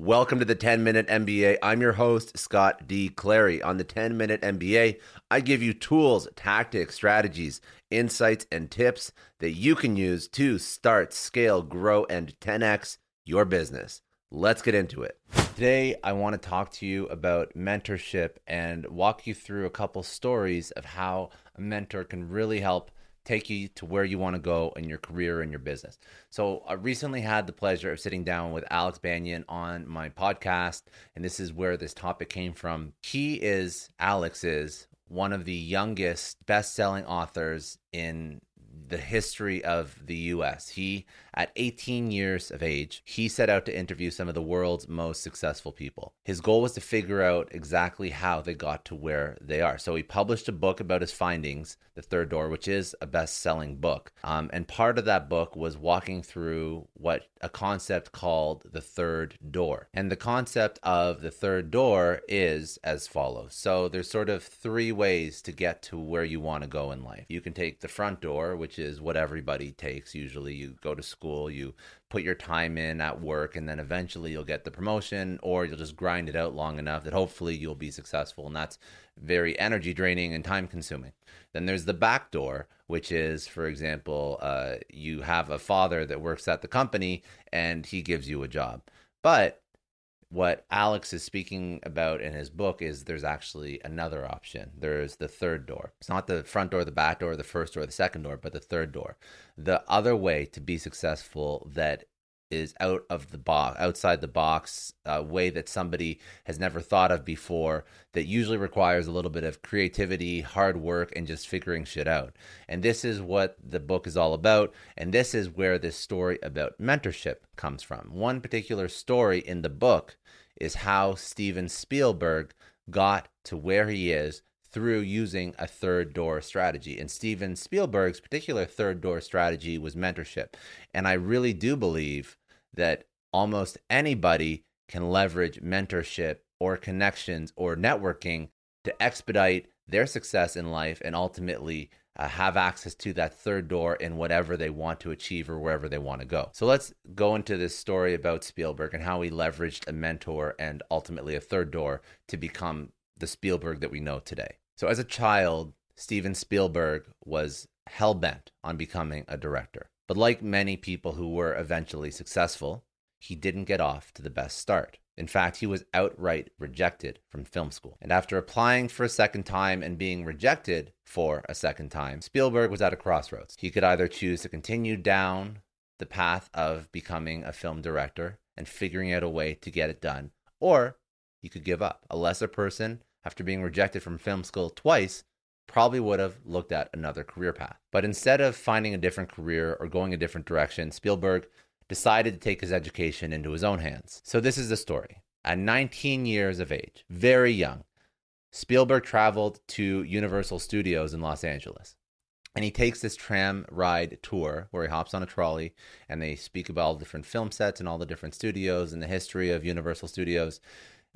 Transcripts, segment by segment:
Welcome to the 10 Minute MBA. I'm your host, Scott D. Clary. On the 10 Minute MBA, I give you tools, tactics, strategies, insights, and tips that you can use to start, scale, grow, and 10x your business. Let's get into it. Today, I want to talk to you about mentorship and walk you through a couple stories of how a mentor can really help take you to where you want to go in your career and your business. So, I recently had the pleasure of sitting down with Alex Banayan on my podcast, and this is where this topic came from. He is, Alex is, one of the youngest best selling authors in the history of the US. He, at 18 years of age, he set out to interview some of the world's most successful people. His goal was to figure out exactly how they got to where they are. So he published a book about his findings, The Third Door, which is a best selling book. Um, and part of that book was walking through what a concept called the third door. And the concept of the third door is as follows. So there's sort of three ways to get to where you want to go in life. You can take the front door, which is what everybody takes. Usually you go to school, you put your time in at work, and then eventually you'll get the promotion or you'll just grind it out long enough that hopefully you'll be successful. And that's very energy draining and time consuming. Then there's the back door, which is, for example, uh, you have a father that works at the company and he gives you a job. But what Alex is speaking about in his book is there's actually another option. There's the third door. It's not the front door, the back door, the first door, the second door, but the third door. The other way to be successful that is out of the box, outside the box, a way that somebody has never thought of before, that usually requires a little bit of creativity, hard work, and just figuring shit out. And this is what the book is all about. And this is where this story about mentorship comes from. One particular story in the book is how Steven Spielberg got to where he is through using a third door strategy. And Steven Spielberg's particular third door strategy was mentorship. And I really do believe that almost anybody can leverage mentorship or connections or networking to expedite their success in life and ultimately uh, have access to that third door in whatever they want to achieve or wherever they want to go. So let's go into this story about Spielberg and how he leveraged a mentor and ultimately a third door to become the Spielberg that we know today. So as a child, Steven Spielberg was hell bent on becoming a director. But like many people who were eventually successful, he didn't get off to the best start. In fact, he was outright rejected from film school. And after applying for a second time and being rejected for a second time, Spielberg was at a crossroads. He could either choose to continue down the path of becoming a film director and figuring out a way to get it done, or he could give up. A lesser person, after being rejected from film school twice, probably would have looked at another career path. But instead of finding a different career or going a different direction, Spielberg decided to take his education into his own hands. So this is the story. At 19 years of age, very young, Spielberg traveled to Universal Studios in Los Angeles. And he takes this tram ride tour where he hops on a trolley and they speak about all the different film sets and all the different studios and the history of Universal Studios.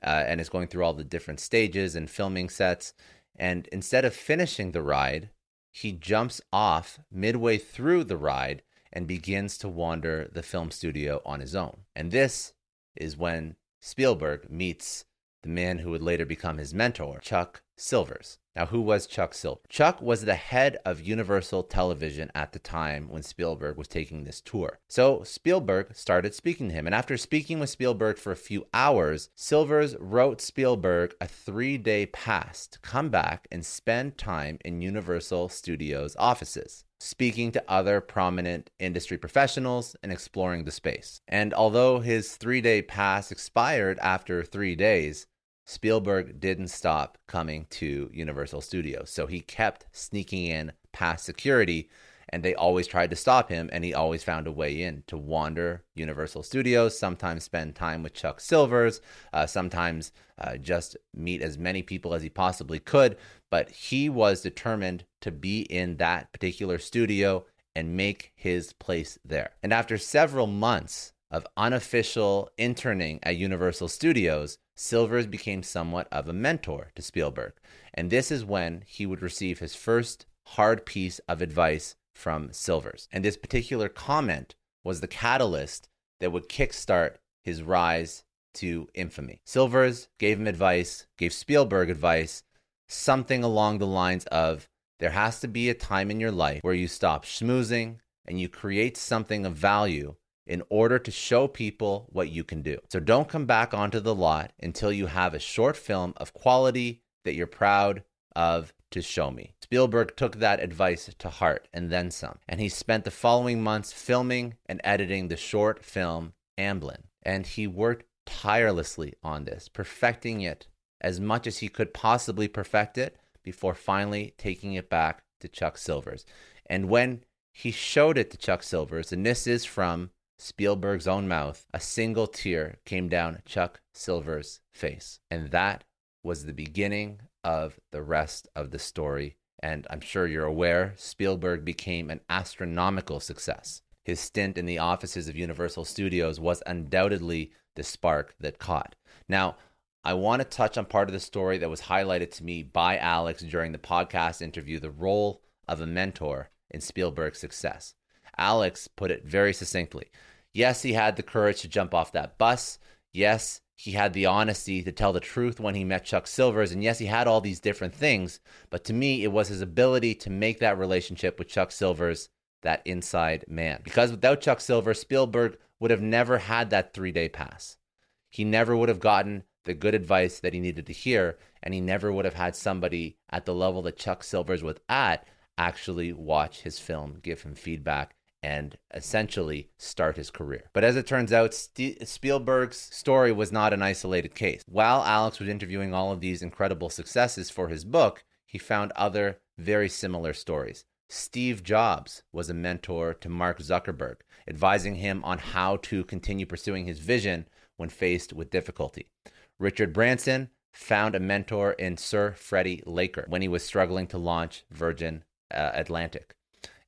Uh, and is going through all the different stages and filming sets. And instead of finishing the ride, he jumps off midway through the ride and begins to wander the film studio on his own. And this is when Spielberg meets the man who would later become his mentor, Chuck Silvers. Now, who was Chuck Silver? Chuck was the head of Universal Television at the time when Spielberg was taking this tour. So Spielberg started speaking to him. And after speaking with Spielberg for a few hours, Silvers wrote Spielberg a three day pass to come back and spend time in Universal Studios offices speaking to other prominent industry professionals and exploring the space. And although his three day pass expired after three days, Spielberg didn't stop coming to Universal Studios. So he kept sneaking in past security and they always tried to stop him, and he always found a way in to wander Universal Studios, sometimes spend time with Chuck Silvers, uh, sometimes uh, just meet as many people as he possibly could. But he was determined to be in that particular studio and make his place there. And after several months of unofficial interning at Universal Studios, Silvers became somewhat of a mentor to Spielberg. And this is when he would receive his first hard piece of advice from Silvers. And this particular comment was the catalyst that would kickstart his rise to infamy. Silvers gave him advice, gave Spielberg advice, something along the lines of there has to be a time in your life where you stop schmoozing and you create something of value in order to show people what you can do. So don't come back onto the lot until you have a short film of quality that you're proud of to show me. Spielberg took that advice to heart and then some, and he spent the following months filming and editing the short film Amblin. And he worked tirelessly on this, perfecting it as much as he could possibly perfect it before finally taking it back to Chuck Silvers. And when he showed it to Chuck Silvers, and this is from Spielberg's own mouth, a single tear came down Chuck Silver's face. And that was the beginning of the rest of the story. And I'm sure you're aware, Spielberg became an astronomical success. His stint in the offices of Universal Studios was undoubtedly the spark that caught. Now, I want to touch on part of the story that was highlighted to me by Alex during the podcast interview the role of a mentor in Spielberg's success. Alex put it very succinctly. Yes, he had the courage to jump off that bus. Yes, he had the honesty to tell the truth when he met Chuck Silvers. And yes, he had all these different things. But to me, it was his ability to make that relationship with Chuck Silvers that inside man. Because without Chuck Silver, Spielberg would have never had that three day pass. He never would have gotten the good advice that he needed to hear, and he never would have had somebody at the level that Chuck Silvers was at actually watch his film, give him feedback, and essentially start his career. But as it turns out, St- Spielberg's story was not an isolated case. While Alex was interviewing all of these incredible successes for his book, he found other very similar stories. Steve Jobs was a mentor to Mark Zuckerberg, advising him on how to continue pursuing his vision when faced with difficulty. Richard Branson found a mentor in Sir Freddie Laker when he was struggling to launch Virgin uh, Atlantic.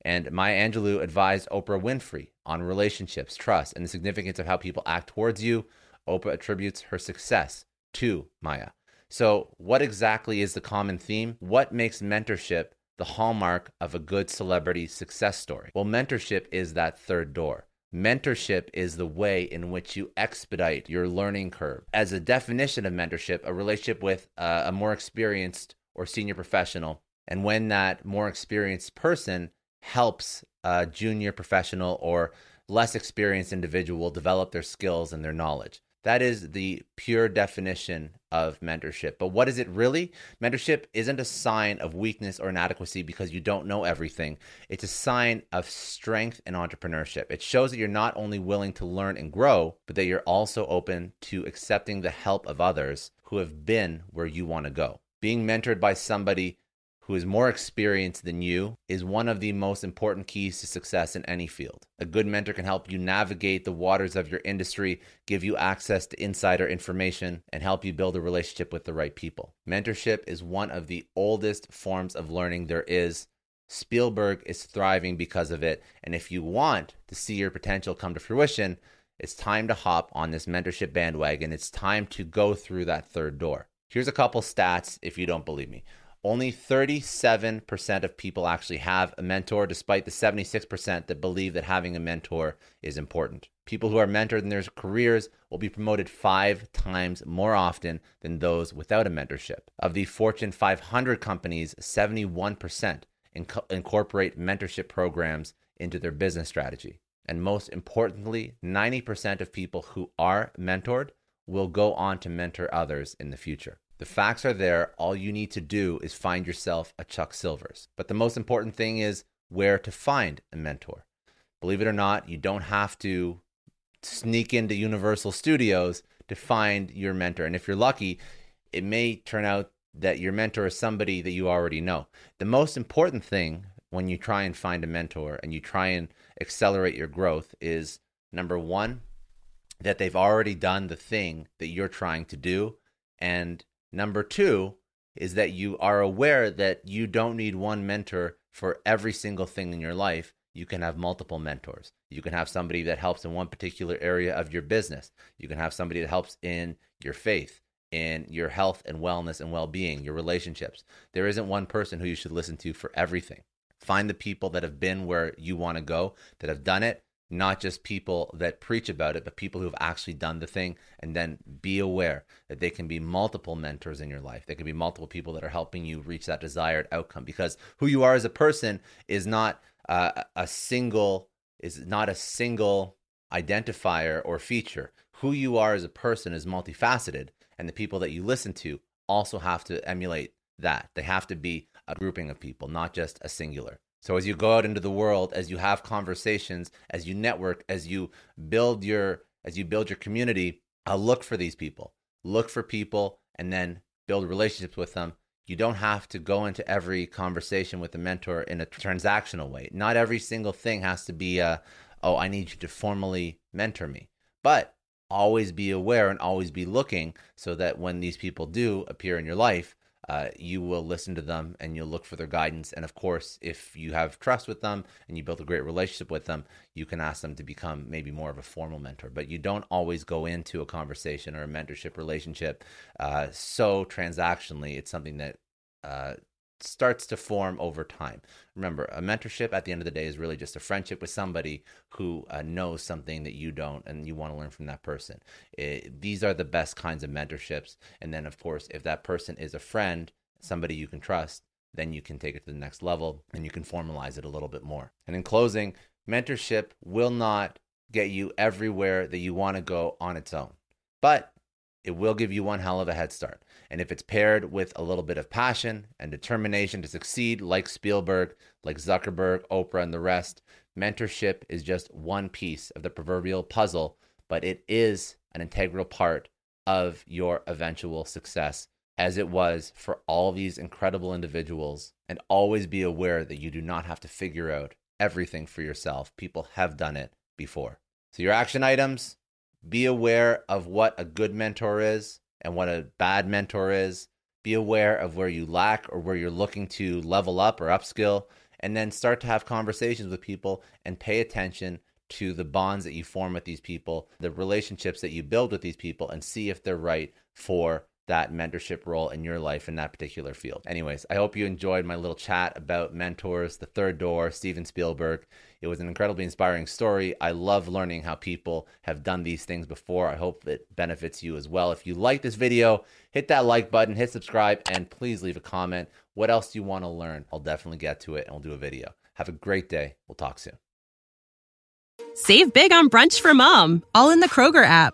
And Maya Angelou advised Oprah Winfrey on relationships, trust, and the significance of how people act towards you. Oprah attributes her success to Maya. So, what exactly is the common theme? What makes mentorship the hallmark of a good celebrity success story? Well, mentorship is that third door. Mentorship is the way in which you expedite your learning curve. As a definition of mentorship, a relationship with uh, a more experienced or senior professional, and when that more experienced person helps a junior professional or less experienced individual develop their skills and their knowledge. That is the pure definition of mentorship. But what is it really? Mentorship isn't a sign of weakness or inadequacy because you don't know everything. It's a sign of strength and entrepreneurship. It shows that you're not only willing to learn and grow, but that you're also open to accepting the help of others who have been where you want to go. Being mentored by somebody who is more experienced than you is one of the most important keys to success in any field. A good mentor can help you navigate the waters of your industry, give you access to insider information, and help you build a relationship with the right people. Mentorship is one of the oldest forms of learning there is. Spielberg is thriving because of it. And if you want to see your potential come to fruition, it's time to hop on this mentorship bandwagon. It's time to go through that third door. Here's a couple stats if you don't believe me. Only 37% of people actually have a mentor, despite the 76% that believe that having a mentor is important. People who are mentored in their careers will be promoted five times more often than those without a mentorship. Of the Fortune 500 companies, 71% inc- incorporate mentorship programs into their business strategy. And most importantly, 90% of people who are mentored will go on to mentor others in the future. The facts are there. All you need to do is find yourself a Chuck Silvers. But the most important thing is where to find a mentor. Believe it or not, you don't have to sneak into Universal Studios to find your mentor. And if you're lucky, it may turn out that your mentor is somebody that you already know. The most important thing when you try and find a mentor and you try and accelerate your growth is number one, that they've already done the thing that you're trying to do. And number two is that you are aware that you don't need one mentor for every single thing in your life. You can have multiple mentors. You can have somebody that helps in one particular area of your business. You can have somebody that helps in your faith, in your health and wellness and well being, your relationships. There isn't one person who you should listen to for everything. Find the people that have been where you want to go, that have done it, not just people that preach about it, but people who have actually done the thing. And then be aware that they can be multiple mentors in your life. There can be multiple people that are helping you reach that desired outcome because who you are as a person is not uh, a single is not a single identifier or feature. Who you are as a person is multifaceted, and the people that you listen to also have to emulate that. They have to be a grouping of people, not just a singular. So as you go out into the world, as you have conversations, as you network, as you build your as you build your community, uh, look for these people. Look for people and then build relationships with them. You don't have to go into every conversation with a mentor in a transactional way. Not every single thing has to be a, oh, I need you to formally mentor me. But always be aware and always be looking so that when these people do appear in your life, uh, you will listen to them and you'll look for their guidance. And of course, if you have trust with them and you build a great relationship with them, you can ask them to become maybe more of a formal mentor. But you don't always go into a conversation or a mentorship relationship uh, so transactionally. It's something that uh, starts to form over time. Remember, a mentorship at the end of the day is really just a friendship with somebody who uh, knows something that you don't and you want to learn from that person. It, these are the best kinds of mentorships. And then, of course, if that person is a friend, somebody you can trust, then you can take it to the next level and you can formalize it a little bit more. And in closing, mentorship will not get you everywhere that you want to go on its own, but it will give you one hell of a head start. And if it's paired with a little bit of passion and determination to succeed, like Spielberg, like Zuckerberg, Oprah, and the rest, mentorship is just one piece of the proverbial puzzle, but it is an integral part of your eventual success, as it was for all these incredible individuals. And always be aware that you do not have to figure out everything for yourself. People have done it before. So, your action items be aware of what a good mentor is and what a bad mentor is. Be aware of where you lack or where you're looking to level up or upskill, and then start to have conversations with people and pay attention to the bonds that you form with these people, the relationships that you build with these people, and see if they're right for that mentorship role in your life in that particular field. Anyways, I hope you enjoyed my little chat about mentors, the third door, Steven Spielberg. It was an incredibly inspiring story. I love learning how people have done these things before. I hope it benefits you as well. If you like this video, hit that like button, hit subscribe, and please leave a comment. What else do you want to learn? I'll definitely get to it and we'll do a video. Have a great day. We'll talk soon. Save big on brunch for mom, all in the Kroger app.